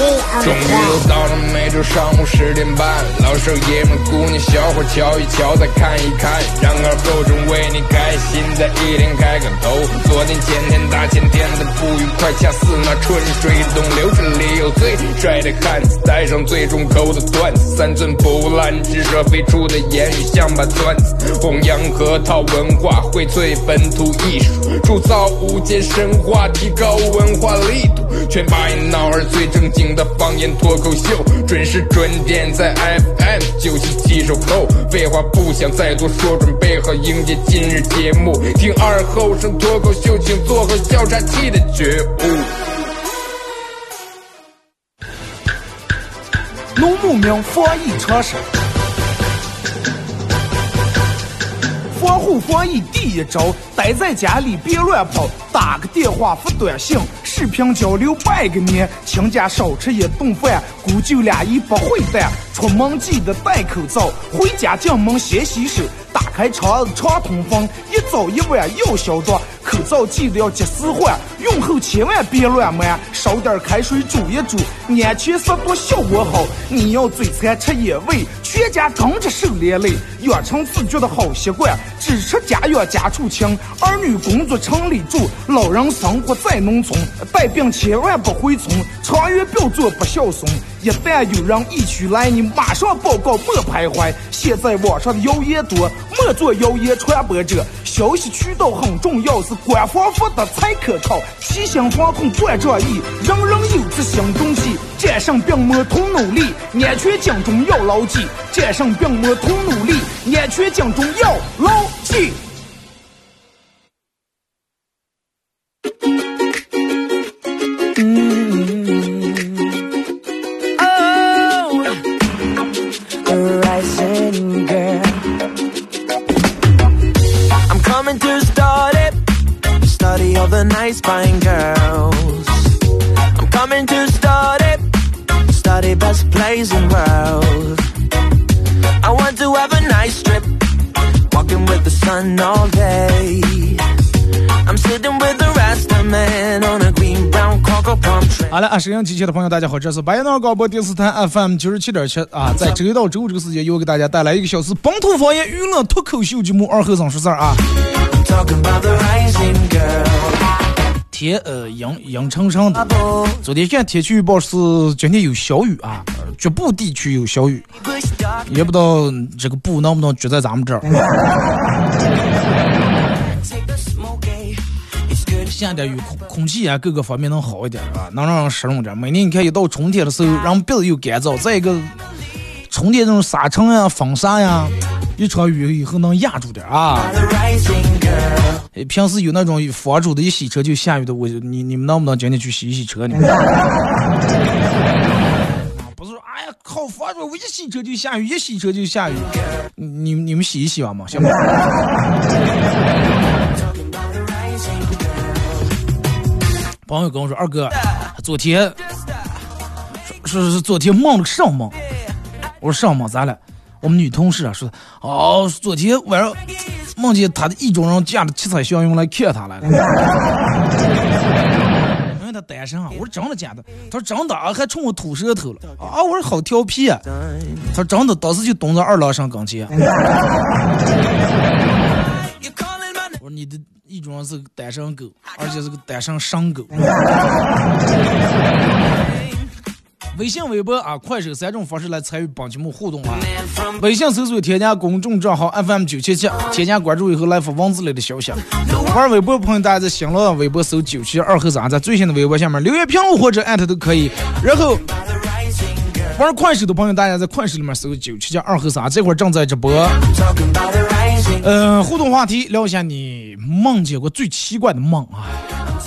won't 终于又到了每周上午十点半，老少爷们、姑娘小伙瞧一瞧，再看一看。然而后正为你开心的一天开个头。昨天、前天、大前天的不愉快，恰似那春水东流。这里有最帅的汉子，带上最重口的段子，三寸不烂之舌飞出的言语像把钻子。弘扬河套文化，荟萃本土艺术，铸造无间神话，提高文化力度。全把你闹儿最正经的方言脱口秀，准时准点在 FM 九七七收口。废话不想再多说，准备好迎接今日节目。听二后生脱口秀，请做好笑岔气的觉悟。农牧民防疫常识。防护防疫第一招，待在家里别乱跑，打个电话发短信，视频交流拜个年，请假少吃一顿饭，姑舅俩一不会淡。出门记得戴口罩，回家进门先洗手，打开窗窗通风，一早一晚要消毒。口罩记得要及时换，用后千万别乱抹，烧点开水煮一煮，安全消毒效果好。你要嘴馋吃野味，全家跟着受连累，养成自觉的好习惯，只吃家养家畜清。儿女工作城里住，老人生活在农村，带病千万不回村，长远不要做不孝孙。一旦有人一起来，你马上报告，莫徘徊。现在网上的谣言多，莫做谣言传播者。消息渠道很重要，是官方发的才可靠。齐心防控万仗义，人人有责行动起。战胜病魔同努力，安全警钟要牢记。战胜病魔同努力，安全警钟要牢记。啊，收音机前的朋友，大家好，这是白杨广播电视台 FM 九十七点七啊，在周一到周五这个时间，又给大家带来一个小时本土方言娱乐脱口秀节目《二后生说事儿》啊。天呃阴阴沉沉的，昨天看天气预报是今天有小雨啊，局部地区有小雨，也不知道这个布能不能聚在咱们这儿。下点雨，空空气啊，各个方面能好一点啊，能让人湿润点。每年你看一到春天的时候，人鼻子又干燥，再一个春天这种沙尘呀、风沙呀，一场雨以后能压住点啊。平时有那种房主的一洗车就下雨的，我你你们能不能今天去洗一洗车呢？不是说哎呀靠房主，我一洗车就下雨，一洗车就下雨，你你们洗一洗吧嘛，行不？朋友跟我说：“二哥，昨天是是昨天梦了个什么梦？”我说：“什么梦？咋了？”我们女同事啊说：“哦，昨天晚上梦见他的意中人驾着七彩祥云来看他来了。”因为他单身啊。我说：“真的假的？”他说：“真的啊，还冲我吐舌头了。”啊，我说：“好调皮啊。”他说：“真的，当时就蹲在二郎神跟前。”我说：“你的。”一种是个单身狗，而且是个单身伤狗。微信、微博啊，快手三种方式来参与本节目互动啊。微信搜索添加公众账号 FM 九七七，添加关注以后来发文字类的消息。玩微博的朋友，大家在新浪微博搜九七二和三，在最新的微博下面留言评论或者艾特都可以。然后玩快手的朋友，大家在快手里面搜九七七二和三，这会儿正在直播。嗯，互动话题聊一下你梦见过最奇怪的梦啊！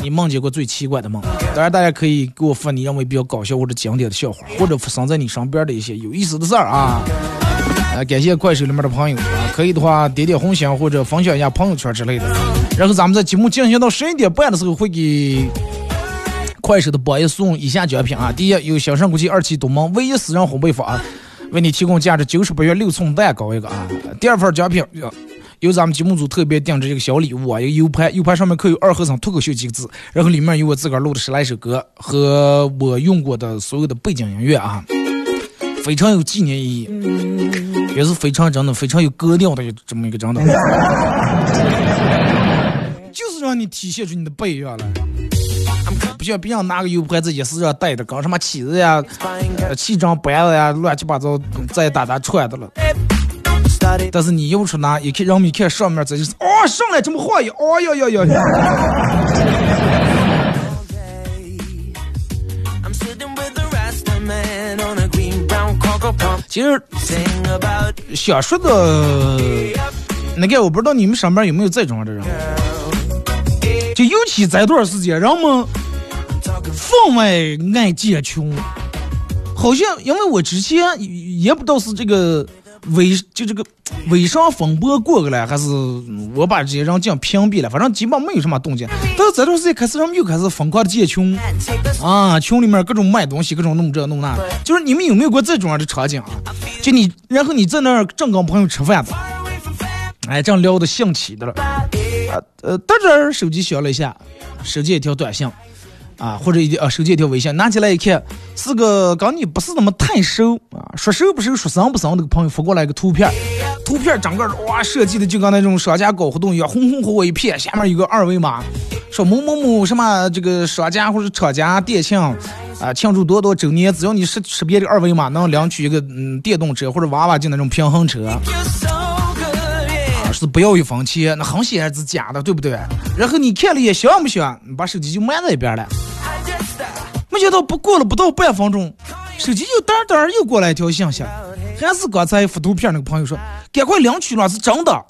你梦见过最奇怪的梦？当然，大家可以给我发你认为比较搞笑或者经典的笑话，或者发生在你身边的一些有意思的事儿啊！啊，感谢快手里面的朋友啊，可以的话点点红心或者分享一下朋友圈之类的。然后咱们在节目进行到十一点半的时候，会给快手的榜一送以下奖品啊！第一，有小胜国际二期东门唯一私人烘焙坊为你提供价值九十八元六寸蛋糕一个啊！第二份奖品。由咱们节目组特别定制一个小礼物啊，一个 U 盘，U 盘上面刻有“二和尚脱口秀”几个字，然后里面有我自个儿录的十来首歌和我用过的所有的背景音乐啊，非常有纪念意义，也是非常真的、非常有格调的这么一个真的，就是让你体现出你的背样来。不像别人拿个 U 盘自己是让带的，搞什么起子呀、呃气张板子呀，乱七八糟再打打串的了。但是你又出拿一看，人们一看上面这就是哦，上来这么晃悠，哦哟哟哟。其实想 说的，那个我不知道你们上班有没有这种的人，就尤其这段时间，人们分外爱见穷，好像因为我之前也不知道是这个。微就这个微商风波过去了，还是我把这些人这样屏蔽了？反正基本没有什么动静。但是这段时间开始，人们又开始疯狂的建群啊，群里面各种卖东西，各种弄这弄那。就是你们有没有过这种样的场景啊？就你，然后你在那儿正跟朋友吃饭，哎，正聊的兴起的了，啊呃，突然手机响了一下，手机一条短信。啊，或者一啊，手机一条微信，拿起来一看，是个跟你不是那么太熟啊，说熟不熟，说生不生那个朋友发过来一个图片，图片整个哇设计的就跟那种商家搞活动一样，红红火火一片，下面有个二维码，说某某某什么这个商家或者厂家店庆啊，庆祝多多周年，只要你识识别这个二维码，能领取一个嗯电动车或者娃娃机那种平衡车。是不要一分钱，那很显然是假的，对不对？然后你看了也香不香？你把手机就埋在一边了。没想到不过了不到半分钟，手机就噔噔又过来一条信息，还是刚才发图片那个朋友说，赶快领取了，是真的。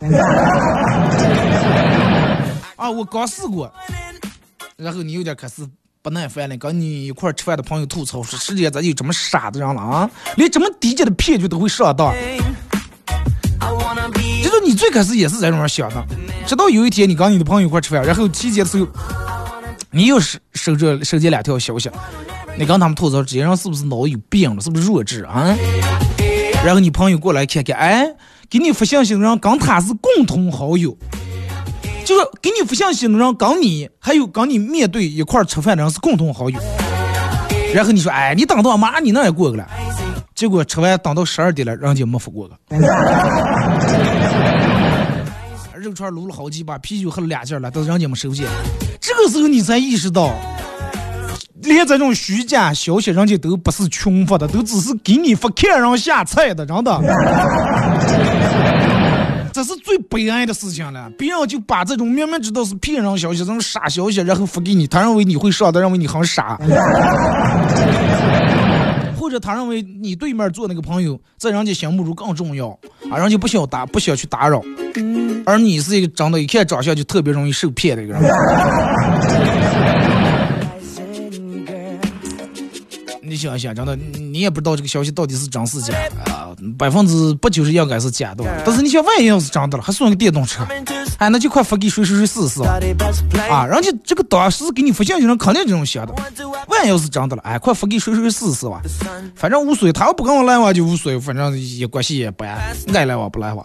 啊，我刚试过。然后你有点开始不耐烦了，跟你一块吃饭的朋友吐槽说，世界咋有这么傻的人了啊？连这么低级的骗局都会上当。最开始也是这种想的，直到有一天你跟你的朋友一块吃饭，然后期间的时候，你又收收着收见两条消息，你跟他们吐槽这些人是不是脑子有病了，是不是弱智啊？然后你朋友过来看看，哎，给你发信息的人跟他是共同好友，就是给你发信息的人跟你还有跟你面对一块吃饭的人是共同好友。然后你说，哎，你等等，妈你那也过去了。结果吃完等到十二点了，人家没发过个。肉串撸了好几把，啤酒喝了两件了，但是人家没收件。这个时候你才意识到，连这种虚假消息，人家都不是群发的，都只是给你发看人下菜的，真的。这是最悲哀的事情了。别人就把这种明明知道是骗人消息、这种傻消息，然后发给你，他认为你会上当，认为你很傻。或者他认为你对面坐那个朋友在人家心目中更重要啊，人家不想打，不想去打扰，而你是一个长得一看长相就特别容易受骗的一个人。你想一想，真的，你也不知道这个消息到底是真是假啊，百分之八九十应该是假的。但是你想，万一要是真的了，还送个电动车，哎，那就快发给谁谁谁试试啊！人家这个当时给你发信息人肯定这种想的，万一要是真的了，哎，快发给谁谁试试吧，反正无所谓，他要不跟我来往就无所谓，反正也关系也不爱，爱来往不来往。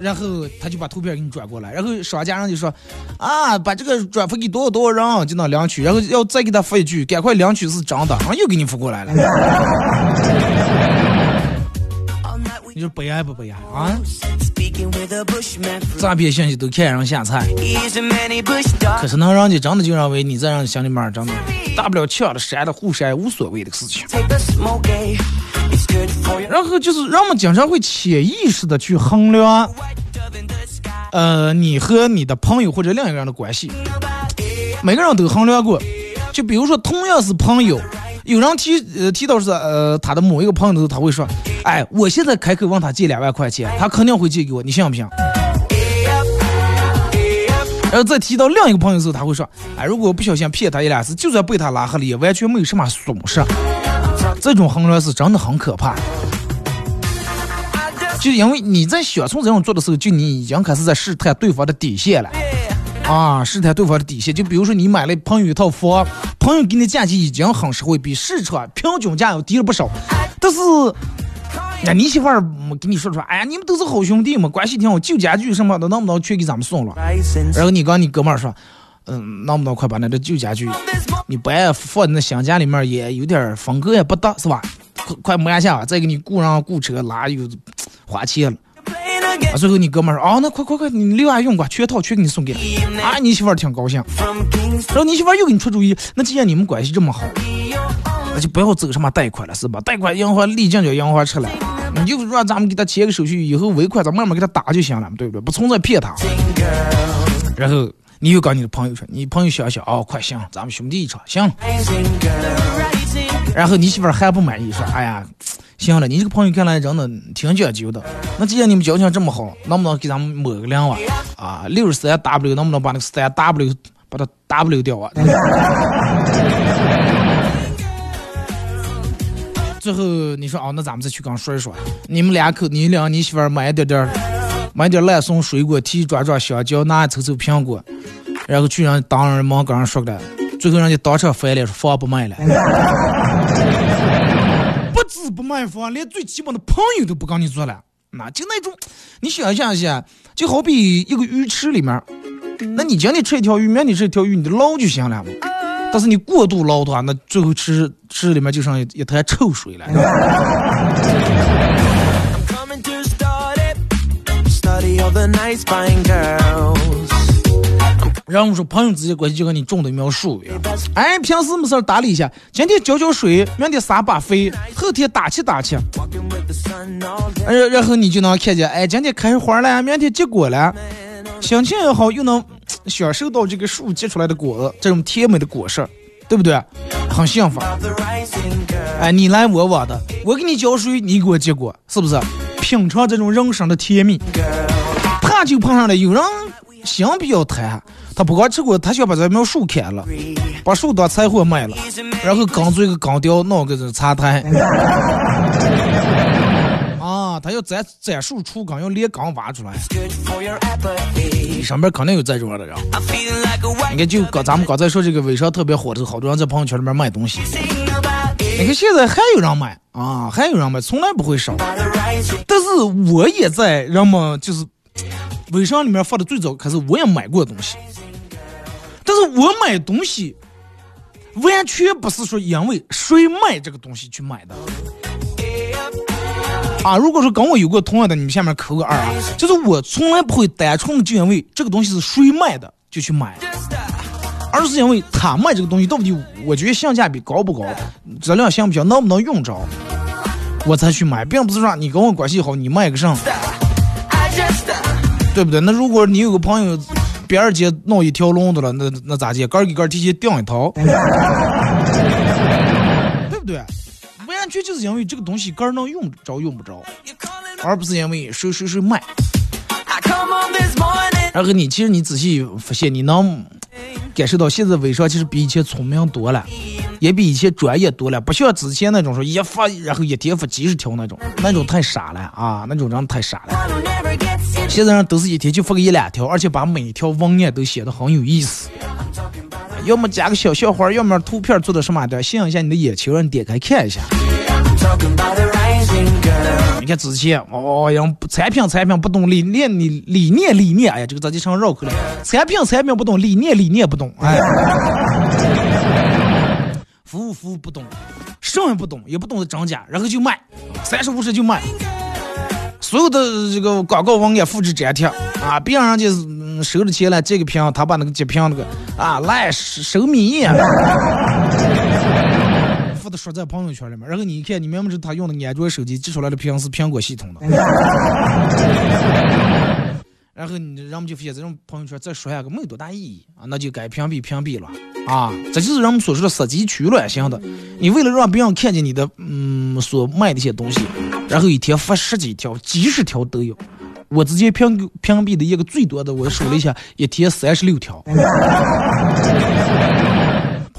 然后他就把图片给你转过来，然后商家人就说，啊，把这个转发给多少多少人就能领取，然后要再给他发一句，赶快领取是真的，然后又给你发过来了。你说悲哀不悲哀啊？诈骗信息都看人下菜，可是能让你真的就认为你在人心里面真的大不了抢了删的互删无所谓的事情。然后就是人们经常会潜意识的去衡量，呃，你和你的朋友或者另一个人的关系，每个人都衡量过。就比如说，同样是朋友，有人提呃提到是呃他的某一个朋友的时候，他会说，哎，我现在开口问他借两万块钱，他肯定会借给我，你信不信？然后再提到另一个朋友的时候，他会说，哎，如果我不小心骗他一两次，就算被他拉黑了，也完全没有什么损失。这种衡量是真的很可怕，就因为你在想从这种做的时候，就你已经开始在试探对方的底线了，啊，试探对方的底线。就比如说你买了朋友一套房，朋友给你价钱已经很实惠，比市场平均价要低了不少，但是那你媳妇儿跟你说说，哎呀，你们都是好兄弟嘛，关系挺好，旧家具什么的，能不能全给咱们送了？然后你跟你哥们儿说，嗯，能不能快把那个旧家具，你不爱放那新家里面，也有点风格也不搭，是吧？快快摸一下，再给你雇上雇车拉又花钱了。啊，最后你哥们儿说，哦，那快快快，你另外用吧，全套全给你送给他。啊，你媳妇儿挺高兴。然后你媳妇儿又给你出主意，那既然你们关系这么好，那就不要走什么贷款了，是吧？贷款银行立即就银行出来，你就让咱们给他签个手续，以后尾款咱慢慢给他打就行了，对不对？不存在骗他。然后你又跟你的朋友说，你朋友想想，哦，快行，咱们兄弟一场，行。然后你媳妇儿还不满意，说，哎呀。行了，你这个朋友看来真的挺讲究的。那既然你们交情这么好，能不能给咱们抹个两万啊？六十三 W 能不能把那个三 W 把它 W 掉啊？最后你说哦，那咱们再去刚说一说，你们两口，你俩你媳妇儿买一点点，买点烂送水果，提抓抓香蕉，拿凑凑苹果，然后去让当人忙跟人说的，最后人家当场翻脸说房不卖了。不止不卖房，连最基本的朋友都不跟你做了。那就那种，你想象一下，就好比一个鱼池里面，那你今天吃一条鱼，明天吃一条鱼，你就捞就行了嘛。但是你过度捞的话，那最后池池里面就剩一一滩臭水了。然后说朋友之间关系就跟你种的一苗树一样，哎，平时没事打理一下，今天浇浇水，明天撒把肥，后天打气打气，哎，然后你就能看见，哎，今天开花了，明天结果了，心情也好，又能享受到这个树结出来的果子，这种甜美的果实，对不对？很幸福。哎，你来我往的，我给你浇水，你给我结果，是不是？品尝这种人生的甜蜜，怕就碰上了有人。心比较贪，他不光吃过，他想把这苗树砍了，把树当柴火卖了，然后刚做一个钢雕，弄个这茶台。啊，他要摘摘树出钢，要连钢挖出来。上面肯定有这种的人。你看，就刚咱们刚才说这个微商特别火的时候，好多人在朋友圈里面卖东西。你看现在还有人买啊，还有人买，从来不会少。但是我也在人们就是。微商里面发的最早可是，我也买过东西，但是我买东西完全不是说因为谁卖这个东西去买的啊。如果说跟我有过同样的，你们下面扣个二啊。就是我从来不会单纯的就因为这个东西是谁卖的就去买，而是因为他卖这个东西到底我觉得性价比高不高，质量行不行，能不能用着，我才去买，并不是说你跟我关系好，你卖个啥。对不对？那如果你有个朋友，别人家弄一条龙的了，那那咋接？杆儿给杆儿提前订一套，对不对？完全就是因为这个东西杆儿能用着用不着，而不是因为谁谁谁卖。然后你其实你仔细发现，你能感受到现在微商其实比以前聪明多了，也比以前专业多了，不像之前那种说一发然后一天发几十条那种，那种太傻了啊，那种人太傻了。现在人都是一天就发个一两条，而且把每一条文案都写的很有意思，要么加个小笑话，要么图片做的什么的，吸引一下你的眼球，让你点开看一下。你看之前哦，让产品产品不懂理念理理念理念，哎呀，这个咋就成绕口了？产品产品不懂理念理念不懂，哎，服务服务不懂，什么不懂，也不懂得涨价，然后就卖，三十五十就卖。所有的这个广告文案复制粘贴啊，别让人家收了钱了，这个屏他把那个截屏那个啊来收米，发的说在朋友圈里面，然后你一看，你明明是他用的安卓手机寄出来的屏是苹果系统的，然后你人们就发现这种朋友圈再说下个没有多大意义啊，那就该屏蔽屏蔽了。啊，这就是人们所说的舍己取暖型的，你为了让别人看见你的嗯所卖的一些东西。然后一天发十几条、几十条都有，我直接屏屏蔽的一个最多的，我数了一下，一天三十六条，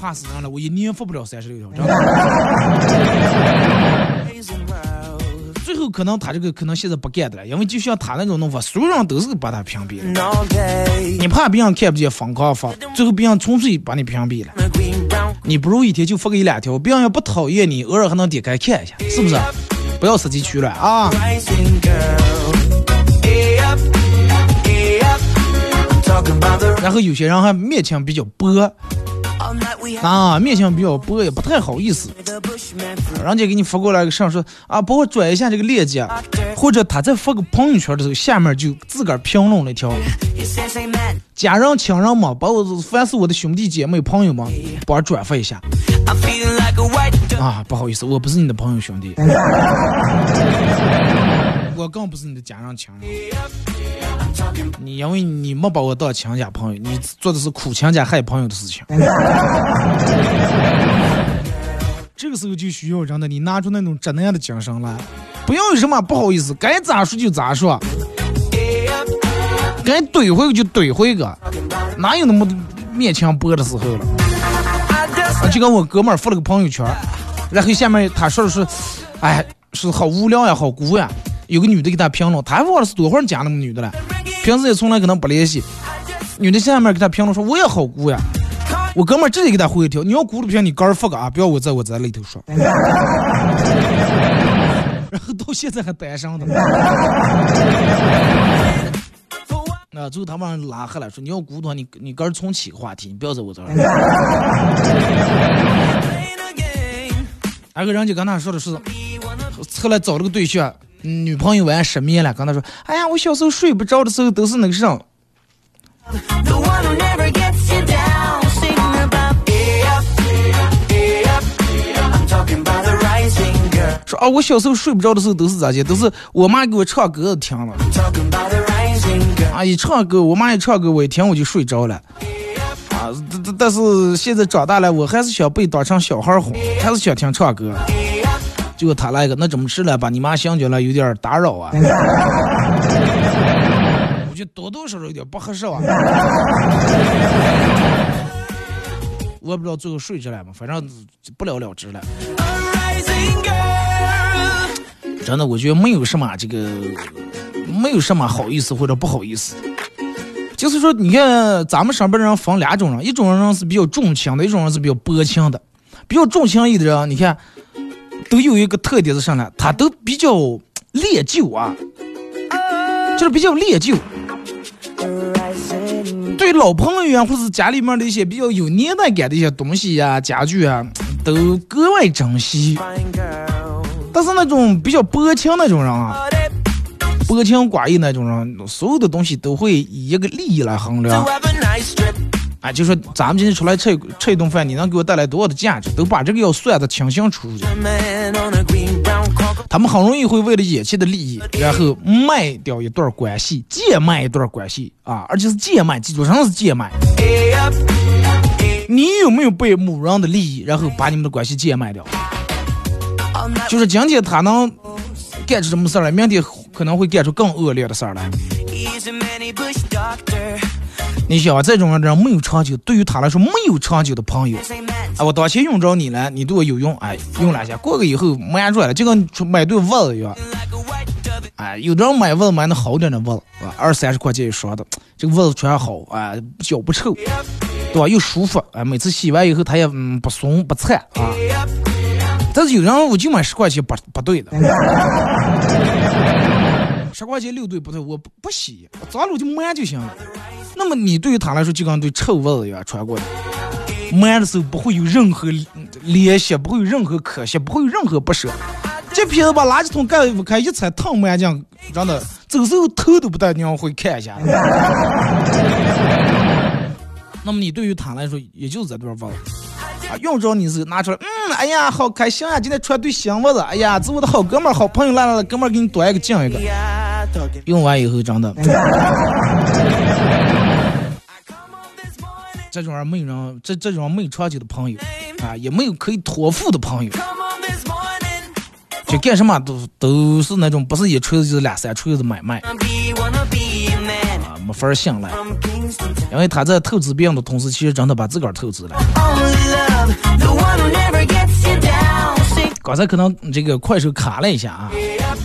怕死人了，我一年发不了三十六条，最后可能他这个可能现在不干的了，因为就像他那种弄法，所有人都是把他屏蔽了。你怕别人看不见疯狂发，最后别人纯粹把你屏蔽了。你不如一天就发个一两条，别人要不讨厌你，偶尔还能点开看一下，是不是？不要自己取暖啊。然后有些人还面前比较薄，啊，面相比较薄也不太好意思。人家给你发过来个上说啊，帮我转一下这个链接，或者他在发个朋友圈的时候，下面就自个儿评论了一条：家人亲人嘛，把我凡是我的兄弟姐妹朋友们，帮我转发一下。啊，不好意思，我不是你的朋友兄弟，我更不是你的家人亲人。你因为你没把我当亲家朋友，你做的是苦亲家害朋友的事情。这个时候就需要真的，你拿出那种直男的精神来，不要有什么不好意思，该咋说就咋说，该怼回就怼回个，哪有那么勉强播的时候了？就跟我哥们儿发了个朋友圈，然后下面他说的是，哎，是好无聊呀，好孤呀。有个女的给他评论，他忘了是多会儿加那个女的了，平时也从来跟他不联系。女的下面给他评论说：“我也好孤呀。”我哥们直接给他回一条：“你要孤的不行，你个人发个啊，不要我在我在里头说。”然后到现在还单身的。那最后他把人拉黑了，说：“你要孤的话，你你个人重启个话题，你不要在我这儿。”那个人就跟他说的是，后来找了个对象。女朋友完失眠了，跟他说：“哎呀，我小时候睡不着的时候都是那个啥。”说啊，我小时候睡不着的时候都是咋的？都是我妈给我唱歌听了。啊，一唱歌，我妈一唱歌，我一听我就睡着了。啊，但但是现在长大了，我还是想被当成小孩哄，还是想听唱歌。结果他来个，那怎么吃了？把你妈想起来有点打扰啊！我觉得多多少少有点不合适啊。我也不知道最后睡着了嘛？反正不了了之了。真的，我觉得没有什么这个，没有什么好意思或者不好意思。就是说，你看咱们上边人分两种人，一种人是比较重情的，一种人是比较薄情的。比较重情义的人，你看。都有一个特点是啥呢？他都比较恋旧啊，就是比较恋旧。对老朋友啊，或是家里面的一些比较有年代感的一些东西呀、家具啊，都格外珍惜。但是那种比较薄情那种人啊，薄情寡义那种人，所有的东西都会以一个利益来衡量。啊，就说咱们今天出来吃吃一顿饭，你能给我带来多少的价值？都把这个要算的清清楚楚。他们很容易会为了眼前的利益，然后卖掉一段关系，贱卖一段关系啊！而且是贱卖，记住，什么是贱卖？你有没有被某人的利益，然后把你们的关系贱卖掉？就是今天他能干出什么事儿来，明天可能会干出更恶劣的事儿来。你想啊，这种人没有长久，对于他来说没有长久的朋友。啊，我当前用着你了，你对我有用，哎，用两下，过个以后没出来了，就跟买对袜子一样。哎，有的人买袜子买的好点的袜子，啊二三十块钱一双的，这个袜子穿好，哎，脚不臭，对吧？又舒服，哎，每次洗完以后它也嗯不松不颤啊。但是有人我就买十块钱不不对的。十块钱六对不对？我不不洗，脏了我就抹就行了。那么你对于他来说就跟对臭袜子一样穿过的，买的时候不会有任何联系，不会有任何可惜，不会有任何不舍。这片子把垃圾桶盖一开，一踩烫抹这样，真的走时候头都不带娘会看一下。那么你对于他来说，也就是这段袜子。用着你是拿出来，嗯，哎呀，好开心啊！今天穿对新袜子，哎呀，这我的好哥们儿、好朋友来了，哥们儿给你多一个敬一个。用完以后，真的，这种人没有人，这这种没有长久的朋友。啊，也没有可以托付的朋友，就干什么都都是那种不是一锤子就是两三锤子买卖。啊没法信赖，因为他在投资别人的同时，其实真的把自个儿投资了。刚才可能这个快手卡了一下啊，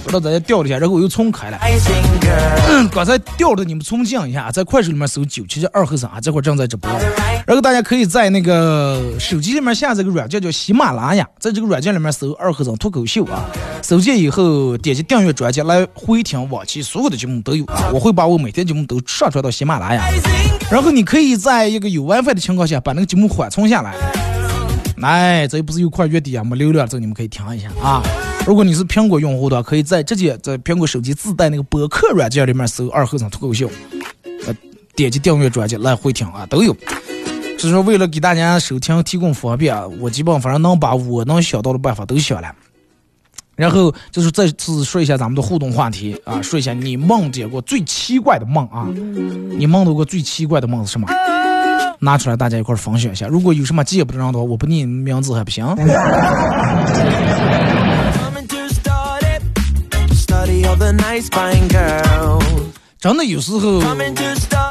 不知道大家掉了一下，然后我又重开了。刚才掉的你们重降一下，在快手里面搜九七七二和尚啊，这会儿正在直播。然后大家可以在那个手机里面下载个软件叫喜马拉雅，在这个软件里面搜二和尚脱口秀啊，搜见以后点击订阅专辑来回听往期所有的节目都有啊，我会把我每天节目都上传到喜马拉雅。然后你可以在一个有 WiFi 的情况下把那个节目缓冲下来。来，这不是有块月底啊，没流量，这你们可以听一下啊。如果你是苹果用户的话，可以在直接在苹果手机自带那个播客软件里面搜“二和尚脱口秀”，呃，点击订阅专辑来回听啊，都有。是说为了给大家收听提供方便，我基本反正能把我能想到的办法都想了。然后就是再次说一下咱们的互动话题啊，说一下你梦见过最奇怪的梦啊，你梦到过最奇怪的梦是什么？拿出来，大家一块儿分享一下。如果有什么记不得人的话，我不念名字还不行。真的有时候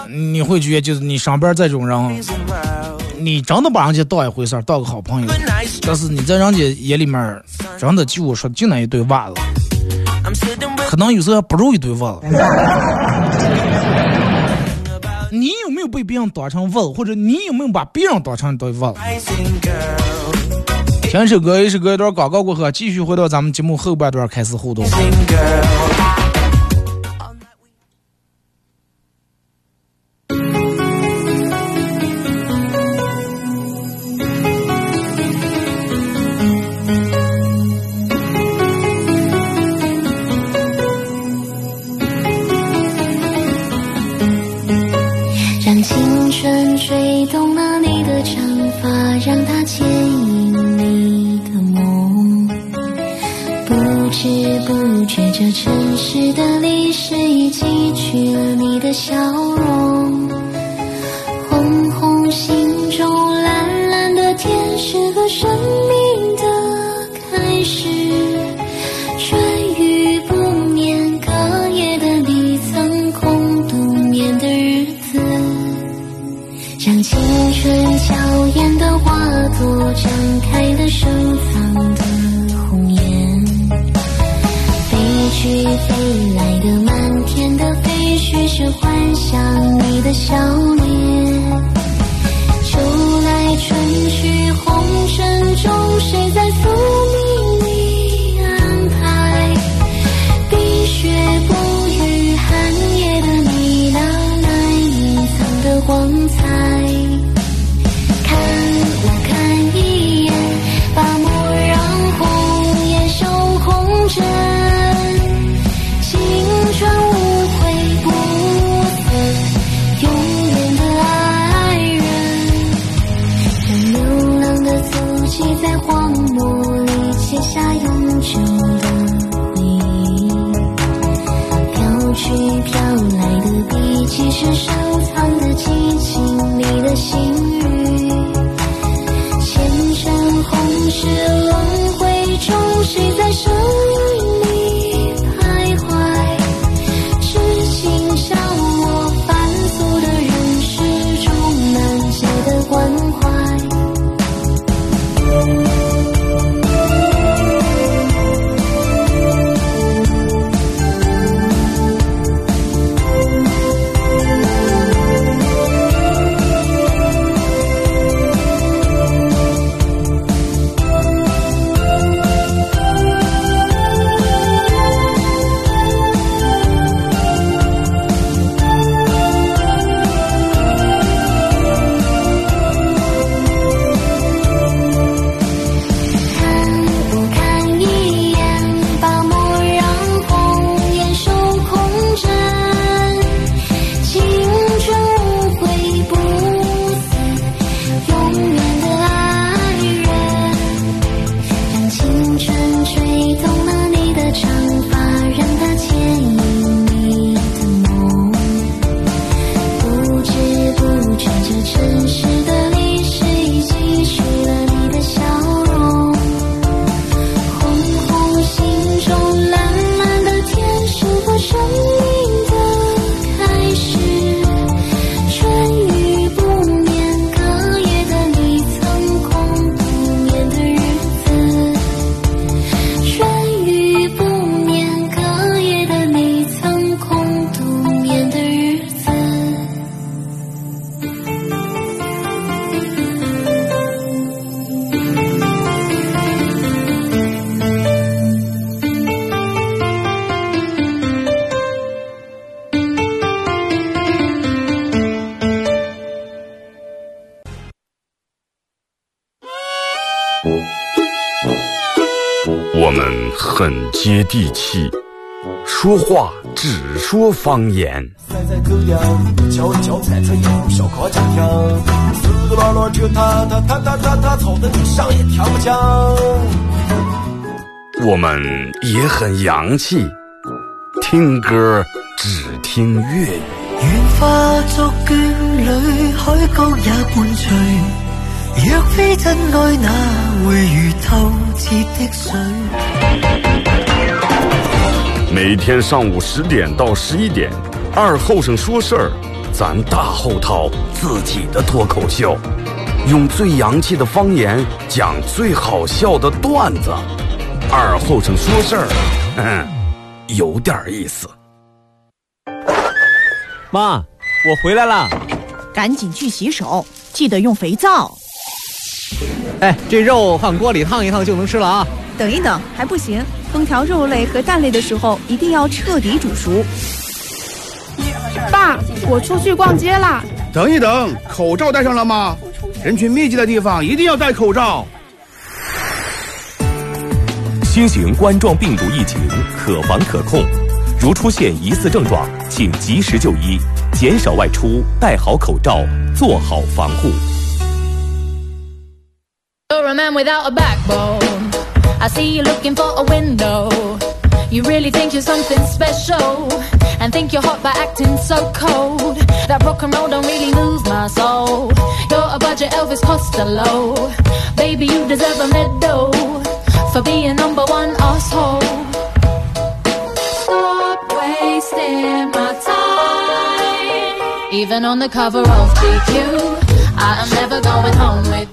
你会觉得，就是你上班这种人，你真的把人家当一回事儿，当个好朋友，但是你在人家眼里面，真的就我说就那一堆袜子，可能有时候还不如一堆袜子。被别人当成问，或者你有没有把别人当成一堆蚊？听首歌，一首歌一段广告过后，继续回到咱们节目后半段开始互动。是的历史已记取了你的笑容红红心中蓝蓝的天是个生命的开始飞来的满天的飞絮，是幻想你的笑脸。秋来春去，红尘中谁在诉？很接地气，说话只说方言。我们也很洋气，听歌只听粤语。愿化作眷侣，海角也伴随。若非真爱，哪会如透彻的水？每天上午十点到十一点，二后生说事儿，咱大后套自己的脱口秀，用最洋气的方言讲最好笑的段子。二后生说事儿，嗯，有点意思。妈，我回来了，赶紧去洗手，记得用肥皂。哎，这肉放锅里烫一烫就能吃了啊！等一等，还不行，烹调肉类和蛋类的时候一定要彻底煮熟。爸，我出去逛街啦。等一等，口罩戴上了吗？人群密集的地方一定要戴口罩。新型冠状病毒疫情可防可控，如出现疑似症状，请及时就医，减少外出，戴好口罩，做好防护。I see you looking for a window. You really think you're something special, and think you're hot by acting so cold. That rock and roll don't really move my soul. You're a budget Elvis Costello. Baby, you deserve a medal for being number one asshole. Stop wasting my time, even on the cover of GQ.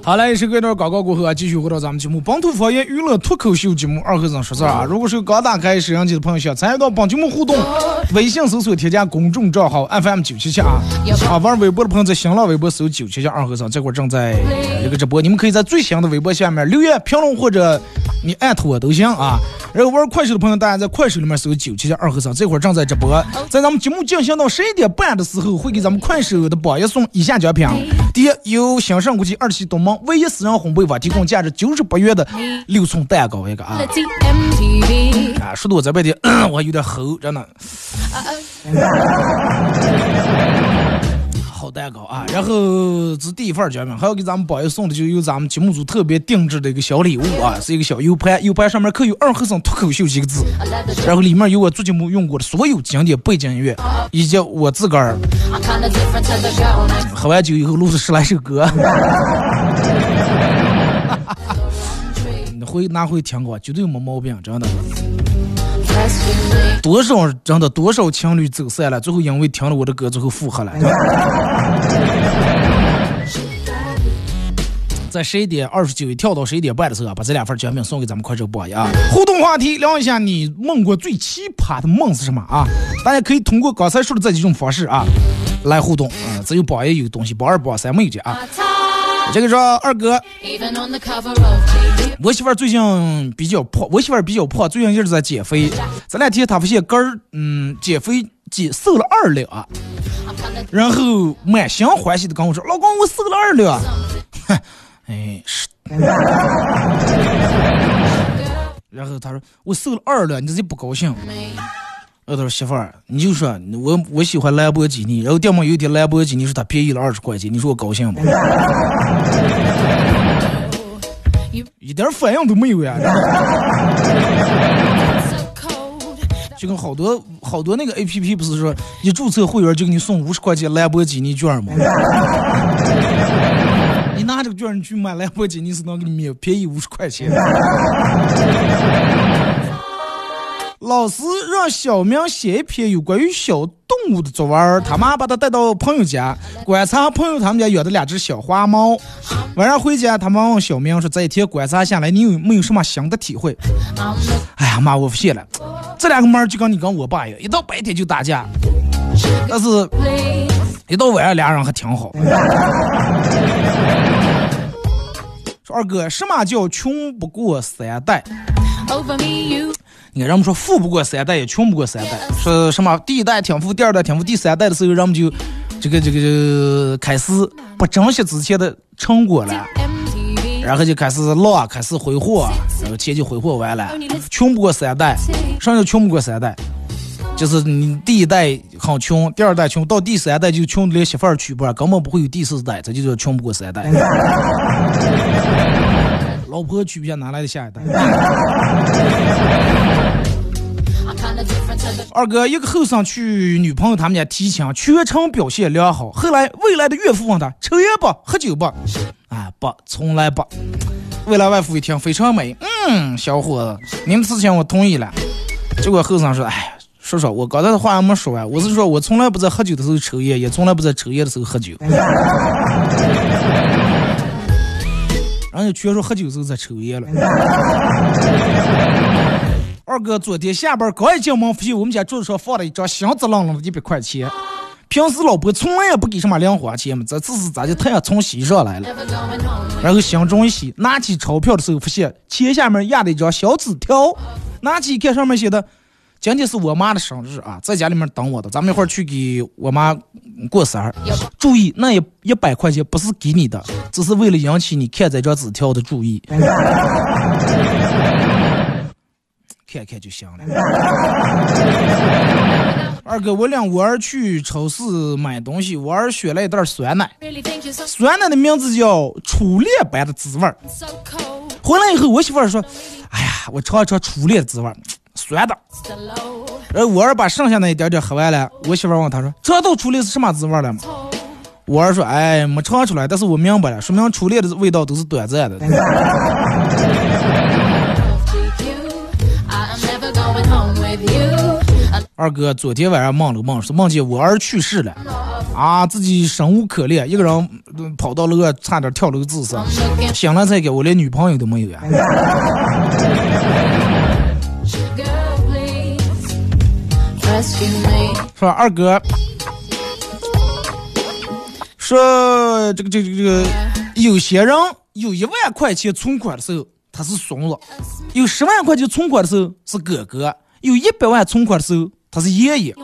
好嘞，是隔一段广告过后啊，继续回到咱们节目《本土方言娱乐脱口秀》节目二和尚说事儿啊。如果是刚打开摄像机的朋友，想参与到本节目互动，微信搜索添加公众账号 FM 九七七啊。啊，玩微博的朋友在新浪微博搜九七七二和尚，这会儿正在一个直播，你们可以在最新的微博下面留言评论或者你艾特我都行啊。然后玩快手的朋友，大家在快手里面搜九七七二和尚，这会儿正在直播，在咱们节目进行到十一点半的时候，会给咱们快手的榜一送以下奖品：第一。由新盛国际二期东门唯一私人烘焙坊提供价值九十八元的六寸蛋糕一个啊！啊，说的我这边的 我有点齁，真的。好蛋糕啊！然后这是第一份奖品，还要给咱们宝爷送的就有咱们节目组特别定制的一个小礼物啊，是一个小 U 盘，U 盘上面刻有“二和尚脱口秀”几个字，然后里面有我做节目用过的所有经典背景音乐，以及我自个儿喝完酒以后录的十来首歌。回拿回听过，绝对没毛病，真的。多少真的多少情侣走散了，最后因为听了我的歌，最后复合了。在十一点二十九跳到十一点半的时候啊，把这两份奖品送给咱们快手榜一啊！互动话题聊一下，你梦过最奇葩的梦是什么啊？大家可以通过刚才说的这几种方式啊来互动啊。只有榜一有东西，榜二榜三没有的啊。这个说二哥，我媳妇儿最近比较胖，我媳妇儿比较胖，最近一直在减肥。这两天她发现根儿，嗯，减肥减瘦了二两，然后满心欢喜的跟我说：“老公，我瘦了二两。”哼，哎是。然后她说：“我瘦了二两，你这不高兴？”我说媳妇儿，你就说我我喜欢兰博基尼，然后店么有一天兰博基尼说他便宜了二十块钱，你说我高兴吗？一点反应都没有呀！就跟好多好多那个 A P P 不是说一注册会员就给你送五十块钱兰博基尼券吗？你拿这个券你去买兰博基尼是能给你免便宜五十块钱。老师让小明写一篇有关于小动物的作文，他妈把他带到朋友家观察朋友他们家养的两只小花猫。晚上回家，他妈问小明说：“这一天观察下来，你有没有什么新的体会？”哎呀妈，我发现了，这两个猫就跟你跟我爸一样，一到白天就打架，但是一到晚上俩人还挺好。说二哥，什么叫穷不过三代？你看，人们说富不过三代，也穷不过三代。说什么第一代挺富，第二代挺富，第三代的时候，人们就这个这个开始不珍惜之前的成果了。然后就开始浪，开始挥霍，然后钱就挥霍完了，穷不过三代，啥叫穷不过三代？就是你第一代很穷，第二代穷，到第三代就穷的连媳妇儿娶不上，根本不会有第四代，这就叫穷不过三代。老婆娶不下，哪来的下一代？二哥，一个后生去女朋友他们家提亲，全程表现良好。后来未来的岳父问他抽烟不，喝酒不？啊，不，从来不。未来外父一听非常美，嗯，小伙子，你们事情我同意了。结果后生说，哎，叔叔，我刚才的话还没说完，我是说我从来不在喝酒的时候抽烟，也从来不在抽烟的时候喝酒。人家全说喝酒时候在抽烟了。二哥昨天下班刚一进门，发现我们家桌子上放了一张箱子愣愣的一百块钱。平时老婆从来也不给什么零花钱嘛，这次是咋就突然从西上来了？然后心中一喜，拿起钞票的时候，发现钱下面压了一张小纸条。拿起看，上面写的：“今天是我妈的生日啊，在家里面等我的，咱们一会儿去给我妈过生日。注意，那一一百块钱不是给你的，只是为了引起你看这张纸条的注意。”看看就行了。二哥，我领我儿去超市买东西，我儿选了一袋酸奶，酸奶的名字叫初恋般的滋味儿。回来以后，我媳妇儿说：“哎呀，我尝一尝初恋的滋味儿，酸的。”然后我儿把剩下那一点点喝完了，我媳妇问他说：“尝到初恋是什么滋味了吗？”我儿说：“哎，没尝出来，但是我明白了，说明初恋的味道都是短暂的。”二哥昨天晚上梦了个梦，说梦见我儿去世了，啊，自己生无可恋，一个人跑到楼上，差点跳楼自杀。醒了才给我连女朋友都没有呀。说二哥，说这个这个这个，有些人有一万块钱存款的时候他是孙子，有十万块钱存款的时候是哥哥，有一百万存款的时候。他是爷爷，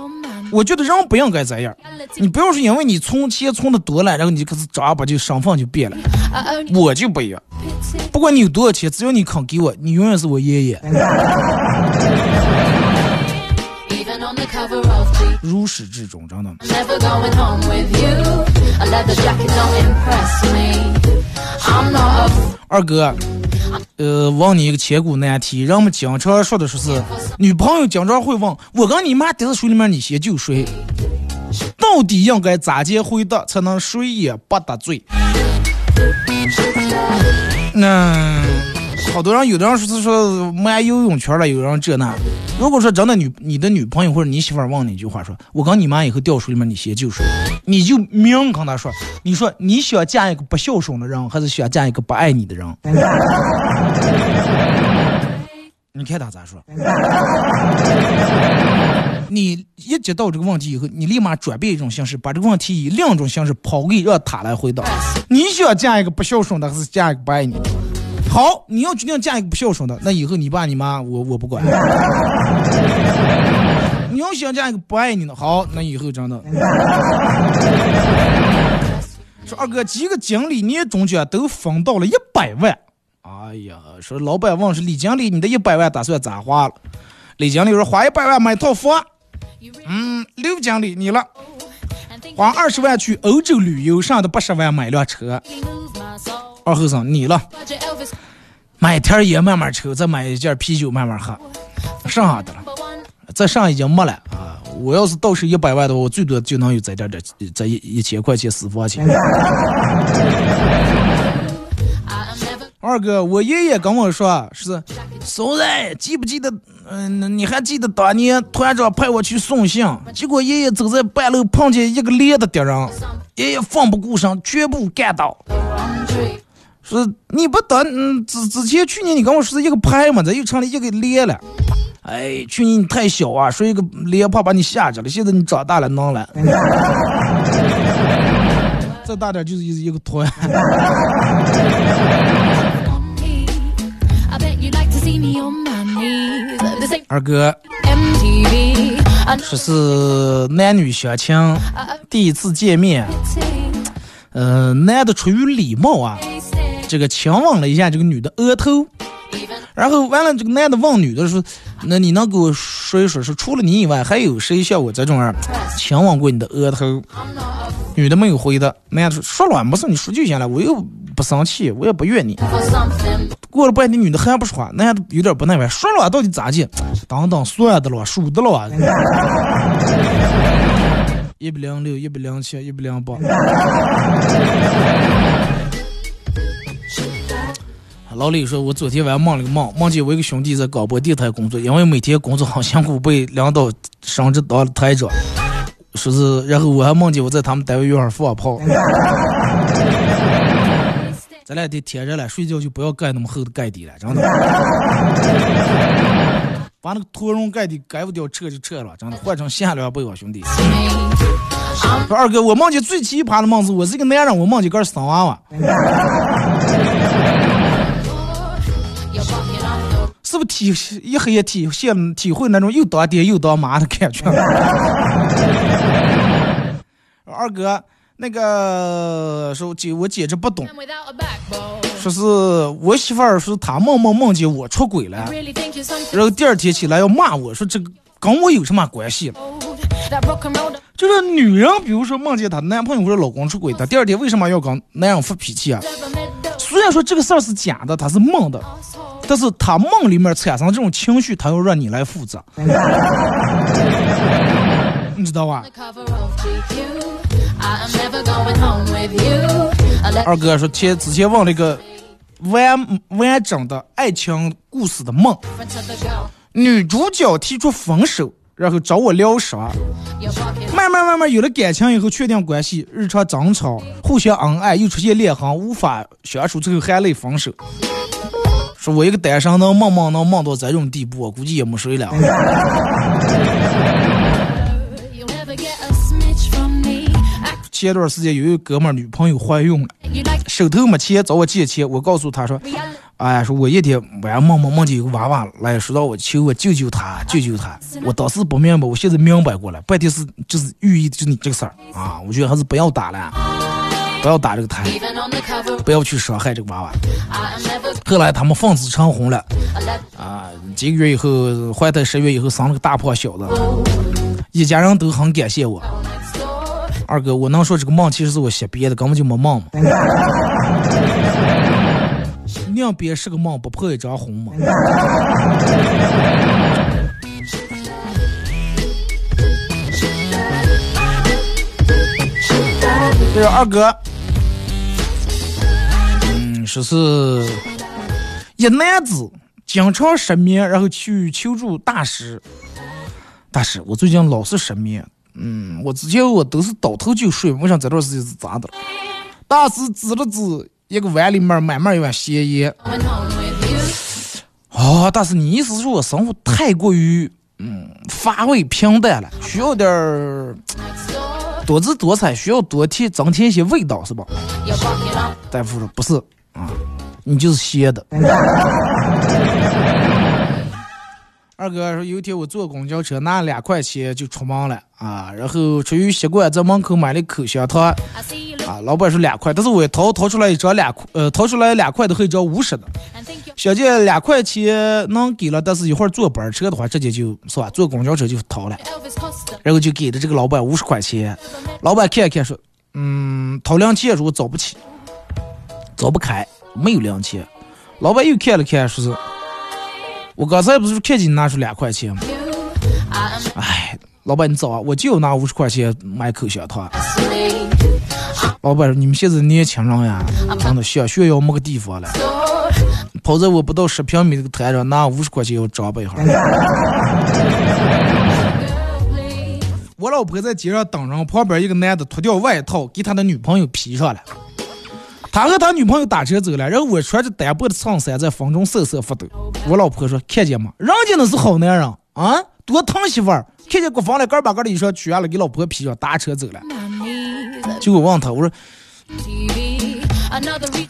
我觉得人不应该这样。你不要说因为你存钱存的多了，然后你可是长把就身份就变了。我就不一样，不管你有多少钱，只要你肯给我，你永远是我爷爷。如始至终，真的。二哥。呃，问你一个千古难题，人们经常说的说是，女朋友经常会问我跟你妈掉在水里面，你先救谁？到底应该咋接回答才能谁也不得罪？那好多人，有的人说是说没游泳圈了，有人这那。如果说真的女你的女朋友或者你媳妇问你一句话，说我跟你妈以后掉水里面，你先救谁？你就明跟她说，你说你想嫁一个不孝顺的人，还是想嫁一个不爱你的人？你看他咋说？你一接到这个问题以后，你立马转变一种形式，把这个问题以另一种形式抛给让他来回答。你想嫁一个不孝顺的，还是嫁一个不爱你的？好，你要决定嫁一个不孝顺的，那以后你爸你妈我我不管。你要想嫁一个不爱你的，好，那以后真的。说二哥几个经理年终奖都分到了一百万，哎呀，说老板问是李经理，你的一百万打算咋花了？李经理说花一百万买套房。嗯，刘经理你了，花二十万去欧洲旅游，剩下的八十万买辆车。二后生你了，买天烟慢慢抽，再买一件啤酒慢慢喝，剩下的了，再剩已经没了啊！我要是到手一百万的话，我最多就能有这点点这一一千块钱私房钱。二哥，我爷爷跟我说是，嫂子记不记得？嗯，你还记得当年团长派我去送信，结果爷爷走在半路碰见一个连的敌人，爷爷奋不顾身，全部干倒。说你不等，嗯，之之前去年你跟我说是一个牌嘛，这又成了一个连了。哎，去年你太小啊，说一个连怕把你吓着了。现在你长大了，能了。再大点就是一一个团。二哥，说是男女相亲，第一次见面，呃，男的出于礼貌啊。这个亲吻了一下这个女的额头，然后完了，这个男的问女的说：“那你能给我说一说，是除了你以外，还有谁像我这种人亲吻过你的额头？”女的没有回答，男的说：“说了，没事，你说就行了，我又不生气，我也不怨你。”过了半天，女的还不说话，男的有点不耐烦，说了到底咋地？等等，算的了，数的了。一百零六，一百零七，一百零八。老李说：“我昨天晚上梦了个梦，梦见我一个兄弟在广播电台工作，因为每天工作很辛苦，被领导升职当了台长。说是，然后我还梦见我在他们单位院儿放炮。咱俩得天热了，睡觉就不要盖那么厚的盖底了，真的。把那个驼绒盖底盖不掉，撤就撤了，真的换成限量被啊，兄弟。说二哥，我梦见最奇葩的梦是，我是一个男人，我梦见个生娃娃。不是体一黑夜体现体会那种又当爹又当妈的感觉？二哥，那个说姐，我简直不懂。说是我媳妇儿说她梦梦梦见我出轨了，然后第二天起来要骂我说这个跟我有什么关系了？就是女人，比如说梦见她男朋友或者老公出轨，她第二天为什么要跟男人发脾气啊？虽然说这个事儿是假的，她是梦的。但是他梦里面产生这种情绪，他要让你来负责，你知道吧？二哥说，前之前问了一个完完整的爱情故事的梦，女主角提出分手，然后找我聊啥？慢慢慢慢有了感情以后，确定关系，日常争吵，互相恩爱，又出现裂痕，无法相处，最后含泪分手。说我一个单身能梦梦能梦到这种地步，我估计也没谁了。前段时间有一个哥们儿女朋友怀孕了，手头没钱找我借钱，我告诉他说：“哎呀，说我一天晚上梦梦梦见有个娃娃来，说到我求我救救他，救救他。”我当时不明白，我现在明白过来，半天是就是寓意就你这个事儿啊，我觉得还是不要打了。不要打这个胎，不要去伤害这个娃娃。后来他们奉子成婚了，啊，几个月以后怀胎十月以后生了个大胖小子，一家人都很感谢我。二哥，我能说这个梦其实是我瞎编的，根本就没梦嘛。宁编是个梦，不破一张红嘛。这是二哥。嗯说是一男子经常失眠，然后去求助大师。大师，我最近老是失眠。嗯，我之前我都是倒头就睡，我想这段时间是咋的了？大师指了指一个碗里面满满一碗咸盐。哦，但是，你意思是说我生活太过于嗯乏味平淡了，需要点儿多姿多彩，需要多添增添一些味道，是吧？大夫说不是。啊，你就是咸的。二哥说，有一天我坐公交车，拿了两块钱就出门了啊，然后出于习惯，在门口买了口香糖啊。老板说两块，但是我掏掏出来一张两块，呃，掏出来两块的和一张五十的。小姐两块钱能给了，但是一会儿坐班车的话，直接就是吧，坐公交车就掏了，然后就给的这个老板五十块钱。老板看看说，嗯，掏两千如果找不起。找不开，没有两千。老板又看了看，说是：“我刚才不是看见你拿出两块钱吗？”哎，老板你走啊，我就要拿五十块钱买口香糖。老板说：“你们现在年轻人呀，真的想炫耀没个地方了。跑在我不到十平米这个摊上拿五十块钱要装备一下。”我老婆在街上等人，旁边一个男的脱掉外套给他的女朋友披上了。他和他女朋友打车走了，然后我穿着单薄的衬衫在风中瑟瑟发抖。我老婆说：“看见吗？人家那是好男人啊，多疼媳妇儿。看见国防了，干把干的衣裳取下来，给老婆披上，打车走了。”结果问他，我说：“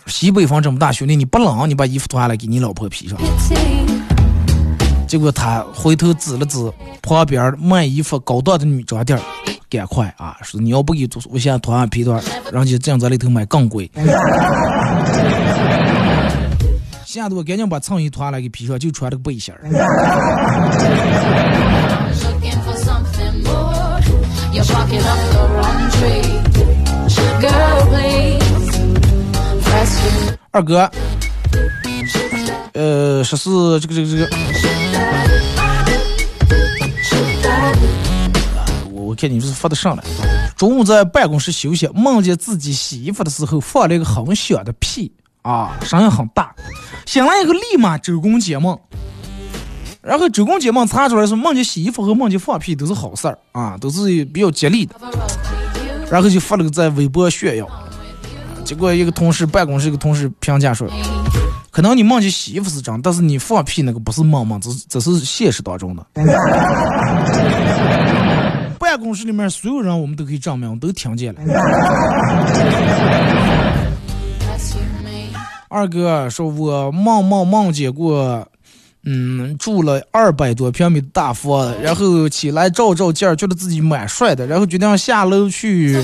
西北风这么大，兄弟你不冷？你把衣服脱下来给你老婆披上。”结果他回头指了指旁边卖衣服高档的女装店，赶快啊！说你要不给，我现在团上皮团，人家这样在里头买更贵。现在我赶紧把衬衣脱了给披上，就穿这个背心儿。二哥，呃，说是这个这个这个，我看你是发的上来。中午在办公室休息，梦见自己洗衣服的时候放了一个很响的屁啊，声音很大。醒来以后立马周公解梦，然后周公解梦查出来是梦见洗衣服和梦见放屁都是好事儿啊，都是比较吉利的。然后就发了个在微博炫耀。结果一个同事，办公室一个同事评价说：“可能你梦见洗衣服是真，但是你放屁那个不是梦梦，这这是现实当中的。”办公室里面所有人我们都可以证明，我都听见了。二哥说：“我梦梦梦见过，嗯，住了二百多平米的大房，然后起来照照镜，觉得自己蛮帅的，然后决定下楼去。”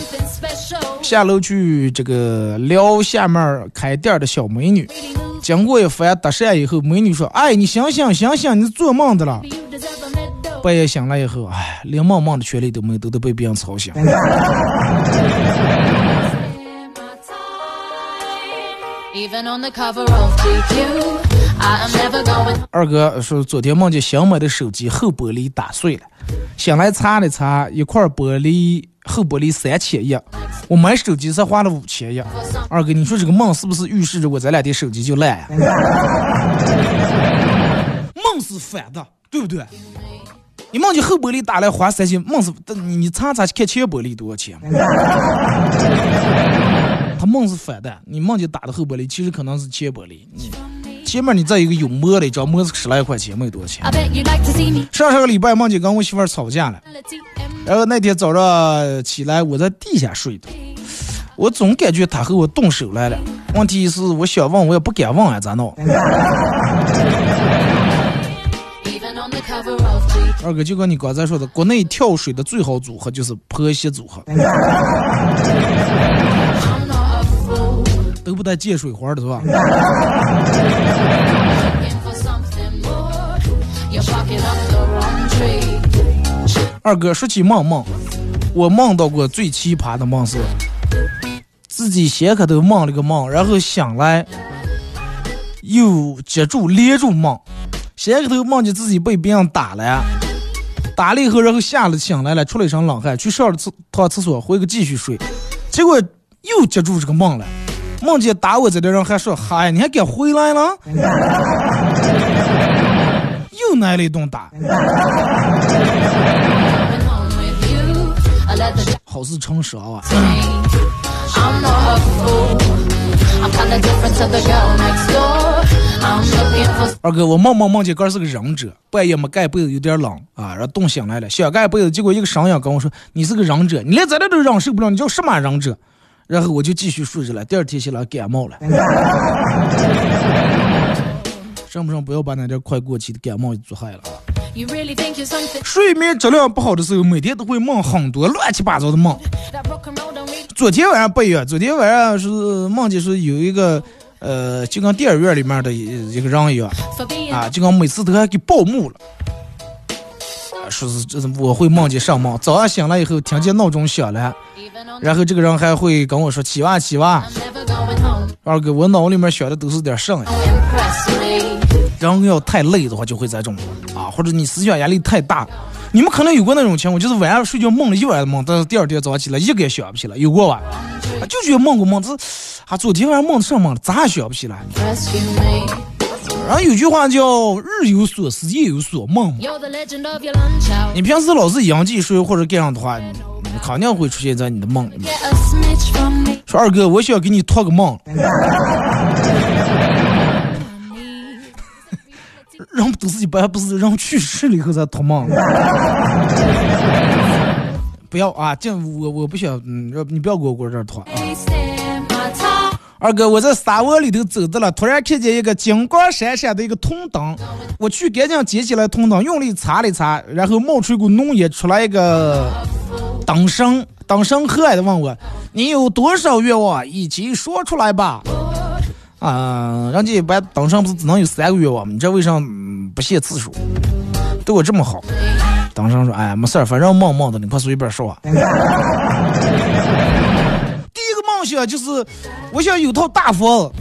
下楼去这个撩下面开店的小美女，经过一番搭讪以后，美女说：“哎，你醒醒醒醒，你是做梦的了。”半夜醒来以后，哎，连梦梦的权利都没有，都得被别人吵醒。二哥说，昨天梦见新买的手机后玻璃打碎了，醒来擦了擦，一块玻璃后玻璃三千一，我买手机才花了五千一。二哥，你说这个梦是不是预示着我咱俩的手机就烂呀？梦是反的，对不对？你梦见后玻璃打了花三千，梦是你你擦擦看前玻璃多少钱？他梦是反的，你梦见打的后玻璃，其实可能是前玻璃。你前面你再一个有膜的，只要膜是十来块钱，没有多少钱。上上个礼拜梦见跟我媳妇吵架了，然后那天早上起来我在地下睡的，我总感觉他和我动手来了。问题是我想问，我也不敢问啊，咋弄？二哥，就跟你刚才说的，国内跳水的最好组合就是婆媳组合。都不带借水花的是吧？二哥说起梦梦，我梦到过最奇葩的梦是，自己先开头梦了个梦，然后醒来又接住连住梦，先开头梦见自己被别人打了，打了以后，然后吓了醒来了，出了一身冷汗，去上了厕趟厕所，回去继续睡，结果又接住这个梦了。梦见打我这的人还说：“嗨，你还敢回来了？” 又挨了一顿打。好事成双啊！二哥，我梦梦梦见哥是个忍者，半夜没盖被子，有点冷啊，然后冻醒来了，想盖被子，结果一个声音跟我说：“你是个忍者，你连这都忍受不了，你叫什么忍者？”然后我就继续睡着了。第二天起来感冒了，上不上不要把那点快过期的感冒做害了。睡眠质量不好的时候，每天都会梦很多乱七八糟的梦。昨天晚上不一样，昨天晚上是梦见是有一个，呃，就跟电影院里面的一个人一样，啊，就跟每次都还给报幕了。说是这是我会梦见上梦，早上醒来以后听见闹钟响了，然后这个人还会跟我说起哇起哇。二哥，我脑里面想的都是点什呀？人要太累的话就会这种啊，或者你思想压力太大，你们可能有过那种情况，就是晚上睡觉梦了一晚上梦，但是第二天早上起来一个也想不起来，有过吧？啊就觉得梦过梦，这啊昨天晚上梦的什么了？咋也想不起来？然后有句话叫“日有所思，夜有所梦”。你平时老是养记睡或者干啥的话，你肯定会出现在你的梦里面。说二哥，我想给你托个梦。人都是一般不是人去世了以后才脱嘛。不要啊，这我我不想，嗯，你不要给我过这儿托啊。二哥，我在沙窝里头走着了，突然看见一个金光闪闪的一个铜灯，我去赶紧捡起来铜灯，用力擦了擦，然后冒出一股浓烟，出来一个当生当生和蔼的问我：“你有多少愿望？一起说出来吧。”啊，人家一般当上不是只能有三个愿望吗？你这为啥不限次数？对我这么好？当上说：“哎，没事儿，反正梦梦的，你快随便说啊。”第一个梦想就是我想有套大房。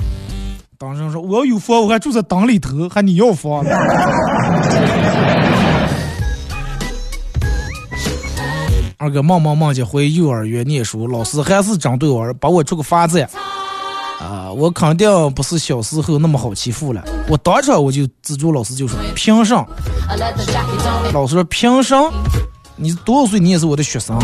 当上说：“我要有房，我还住在党里头，还你要房？”二哥梦梦梦见回幼儿园念书，老师还是针对我，把我出个罚站。啊，我肯定不是小时候那么好欺负了。我当场我就资助老师就说：“凭什？”老师说：“凭什？你多少岁？你也是我的学生。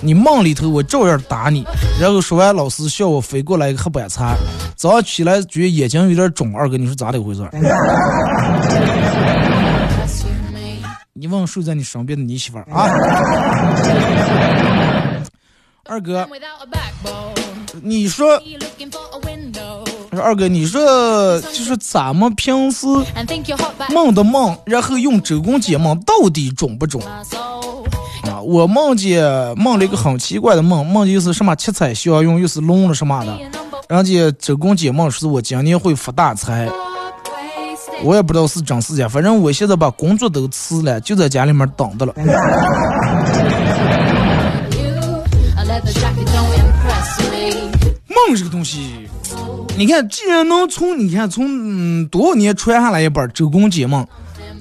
你梦里头我照样打你。”然后说完，老师笑我飞过来一个黑板擦。早上起来觉得眼睛有点肿。二哥，你说咋的回事？你问睡在你身边的你媳妇儿啊？二哥，你说，说二哥，你说就是咱们平时梦的梦，然后用周公解梦，到底准不准？啊，我梦见梦了一个很奇怪的梦，梦见又是什么七彩祥云，又是龙了什么的。人家周公解梦说我今年会发大财。我也不知道是真是假，反正我现在把工作都辞了，就在家里面等着了。梦这个东西，你看，既然能从你看从嗯多少年传下来一本《周公解梦》，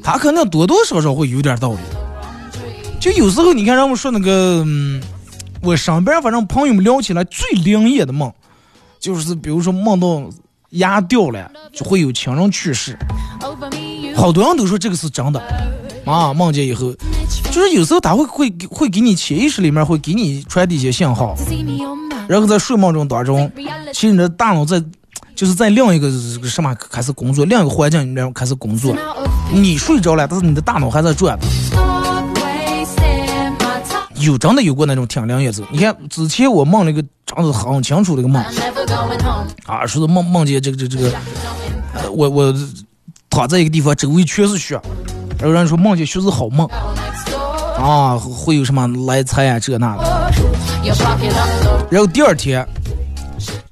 他可能多多少少会有点道理。就有时候你看，让我说那个，嗯，我身边反正朋友们聊起来最灵验的梦，就是比如说梦到。牙掉了就会有亲人去世，好多人都说这个是真的。啊，梦见以后，就是有时候他会会会给你潜意识里面会给你传递一些信号，然后在睡梦中当中，其实你的大脑在就是在另一个这个什么开始工作，另一个环境里面开始工作。你睡着了，但是你的大脑还在转。有真的有过那种挺灵验子。你看之前我梦了一个长得很清楚的一个梦，啊，说是梦梦见这个这个这个，我我躺在一个地方，周围全是雪，然后人说梦见雪是好梦，啊，会有什么来财啊这那的。然后第二天，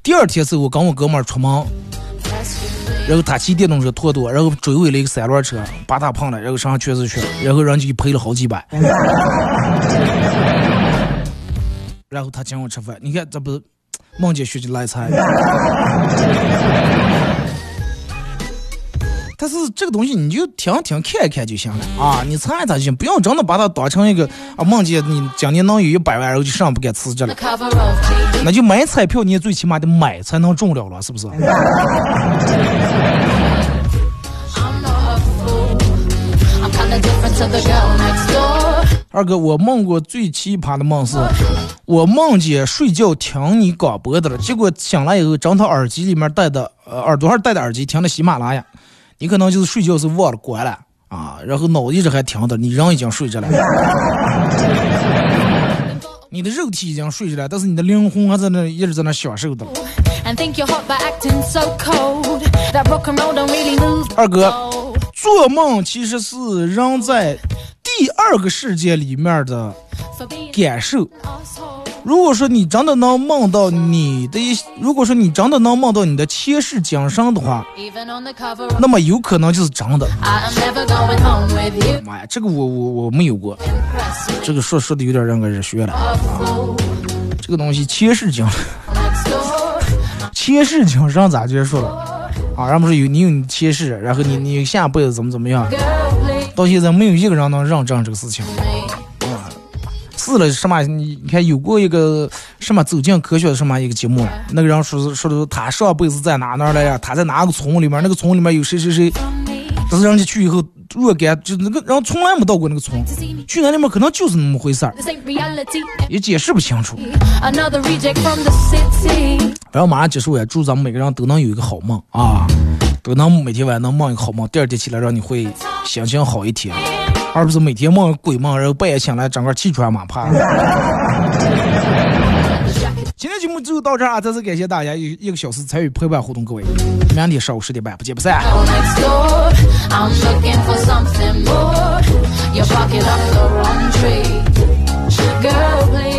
第二天是我跟我哥们儿出门，然后他骑电动车拖多，然后追尾了一个三轮车，把他碰了，然后身上全是血，然后人就赔了好几百。然后他请我吃饭，你看这不是梦见学就来财。但是这个东西你就听听看一看就行了啊，你猜他就行，不要真的把它当成一个啊梦见你今年能有一百万，然后就上不敢辞职了。那就买彩票，你也最起码得买才能中了了，是不是？二哥，我梦过最奇葩的梦是，我梦见睡觉听你广播的了，结果醒来以后，正好耳机里面戴的，呃，耳朵上戴的耳机听的喜马拉雅，你可能就是睡觉是忘了关了啊，然后脑子一直还停着，你人已经睡着了，你的肉体已经睡着了，但是你的灵魂还在那一直在那享受的。二哥。做梦其实是人在第二个世界里面的感受。如果说你真的能梦到你的，如果说你真的能梦到你的前世今生的话，那么有可能就是真的。妈呀，这个我我我没有过，这个说说的有点让人热血了。这个东西前世今，前世今生咋结束了？啊，人不是有你有你前世，然后你你下辈子怎么怎么样？到现在没有一个人能认证这个事情。啊，是了什么？你你看有过一个什么走进科学的什么一个节目，那个人说说的他上辈子在哪哪来呀？他在哪个村里面？那个村里面有谁谁谁？但是人家去以后若干就那个人从来没到过那个村，去那里面可能就是那么回事儿，也解释不清楚。然后马上结束，也祝咱们每个人都能有一个好梦啊，都能每天晚上能梦一个好梦，第二天起来让你会心情好一天，而不是每天梦鬼梦，然后半夜醒来整个气喘马怕。今天节目就到这儿啊！再次感谢大家一一个小时参与陪伴互动，各位，明天上午十点半不见不散。girl